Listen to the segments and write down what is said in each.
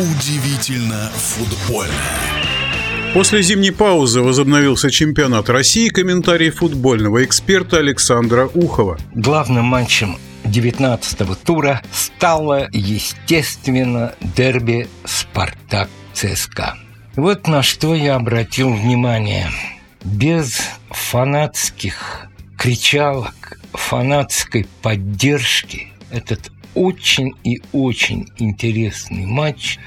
Удивительно футбольно. После зимней паузы возобновился чемпионат России. Комментарий футбольного эксперта Александра Ухова. Главным матчем 19-го тура стало, естественно, дерби «Спартак-ЦСКА». Вот на что я обратил внимание. Без фанатских кричалок, фанатской поддержки этот очень и очень интересный матч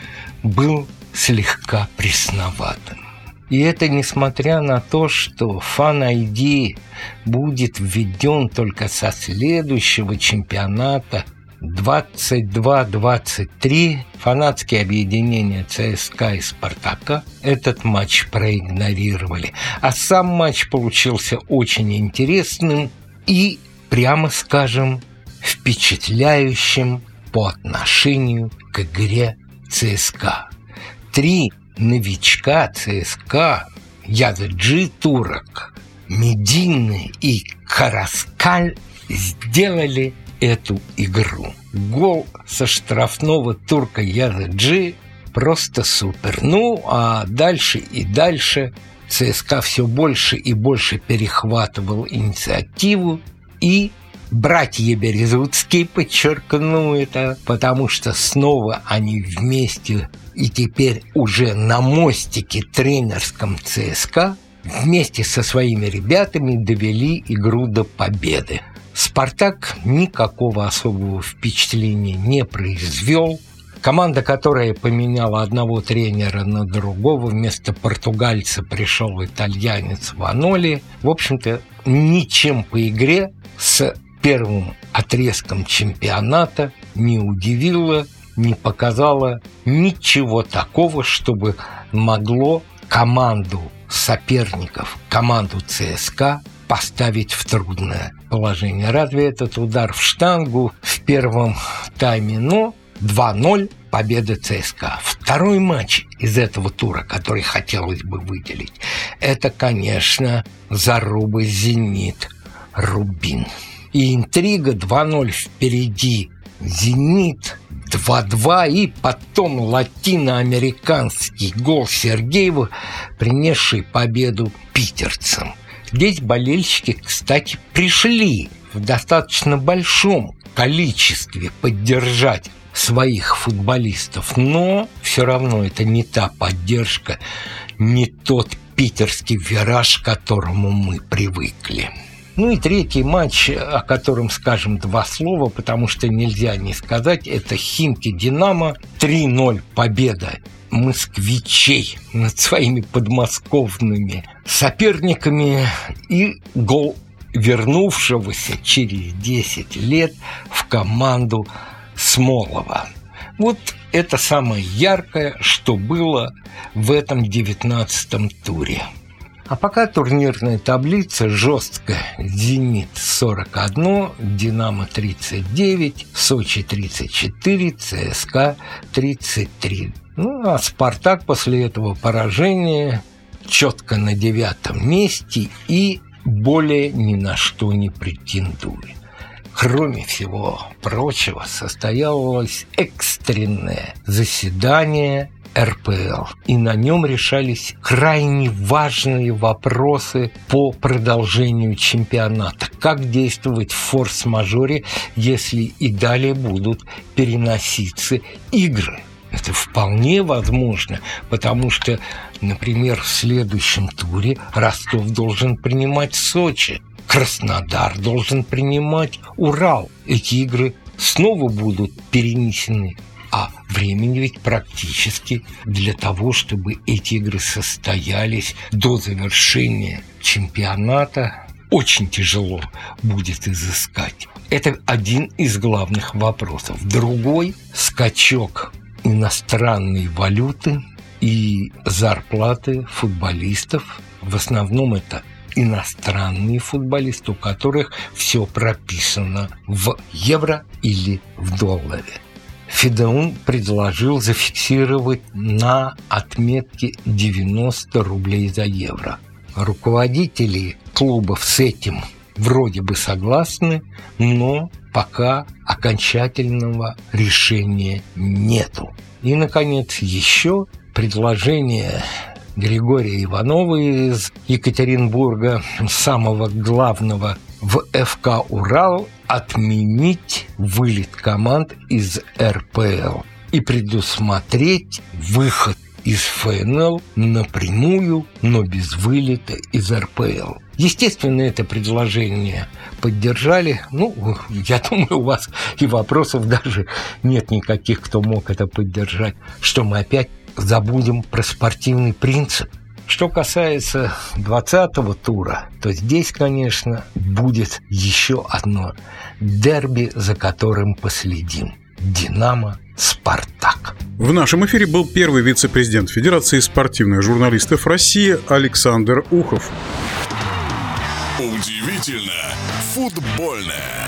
был слегка пресноватым. И это несмотря на то, что Fan-ID будет введен только со следующего чемпионата 22-23 фанатские объединения ЦСКА и Спартака этот матч проигнорировали. А сам матч получился очень интересным и, прямо скажем, впечатляющим по отношению к игре ЦСКА. Три новичка ЦСКА Язджи Турок, Медины и Караскаль сделали эту игру. Гол со штрафного турка Язджи просто супер. Ну, а дальше и дальше ЦСКА все больше и больше перехватывал инициативу и братья Березутские, подчеркну это, потому что снова они вместе и теперь уже на мостике тренерском ЦСКА вместе со своими ребятами довели игру до победы. «Спартак» никакого особого впечатления не произвел. Команда, которая поменяла одного тренера на другого, вместо португальца пришел итальянец Ваноли. В общем-то, ничем по игре с первым отрезком чемпионата не удивила не показала ничего такого, чтобы могло команду соперников, команду ЦСКА поставить в трудное положение. Разве этот удар в штангу в первом тайме? Но 2-0 победа ЦСКА. Второй матч из этого тура, который хотелось бы выделить, это, конечно, заруба «Зенит» Рубин. И интрига 2-0 впереди. «Зенит» 2-2 и потом латиноамериканский гол Сергеева, принесший победу питерцам. Здесь болельщики, кстати, пришли в достаточно большом количестве поддержать своих футболистов, но все равно это не та поддержка, не тот питерский вираж, к которому мы привыкли. Ну и третий матч, о котором скажем два слова, потому что нельзя не сказать, это Химки-Динамо 3-0 победа москвичей над своими подмосковными соперниками и гол вернувшегося через 10 лет в команду Смолова. Вот это самое яркое, что было в этом девятнадцатом туре. А пока турнирная таблица жесткая. «Зенит» 41, «Динамо» 39, «Сочи» 34, «ЦСКА» 33. Ну, а «Спартак» после этого поражения четко на девятом месте и более ни на что не претендует. Кроме всего прочего, состоялось экстренное заседание РПЛ. И на нем решались крайне важные вопросы по продолжению чемпионата. Как действовать в форс-мажоре, если и далее будут переноситься игры. Это вполне возможно, потому что, например, в следующем туре Ростов должен принимать Сочи, Краснодар должен принимать Урал. Эти игры снова будут перенесены а времени ведь практически для того, чтобы эти игры состоялись до завершения чемпионата, очень тяжело будет изыскать. Это один из главных вопросов. Другой – скачок иностранной валюты и зарплаты футболистов. В основном это иностранные футболисты, у которых все прописано в евро или в долларе. Фидеун предложил зафиксировать на отметке 90 рублей за евро. Руководители клубов с этим вроде бы согласны, но пока окончательного решения нету. И, наконец, еще предложение Григория Иванова из Екатеринбурга, самого главного в ФК «Урал», отменить вылет команд из РПЛ и предусмотреть выход из ФНЛ напрямую, но без вылета из РПЛ. Естественно, это предложение поддержали. Ну, я думаю, у вас и вопросов даже нет никаких, кто мог это поддержать, что мы опять забудем про спортивный принцип. Что касается 20-го тура, то здесь, конечно, будет еще одно дерби, за которым последим. «Динамо» «Спартак». В нашем эфире был первый вице-президент Федерации спортивных журналистов России Александр Ухов. Удивительно футбольное.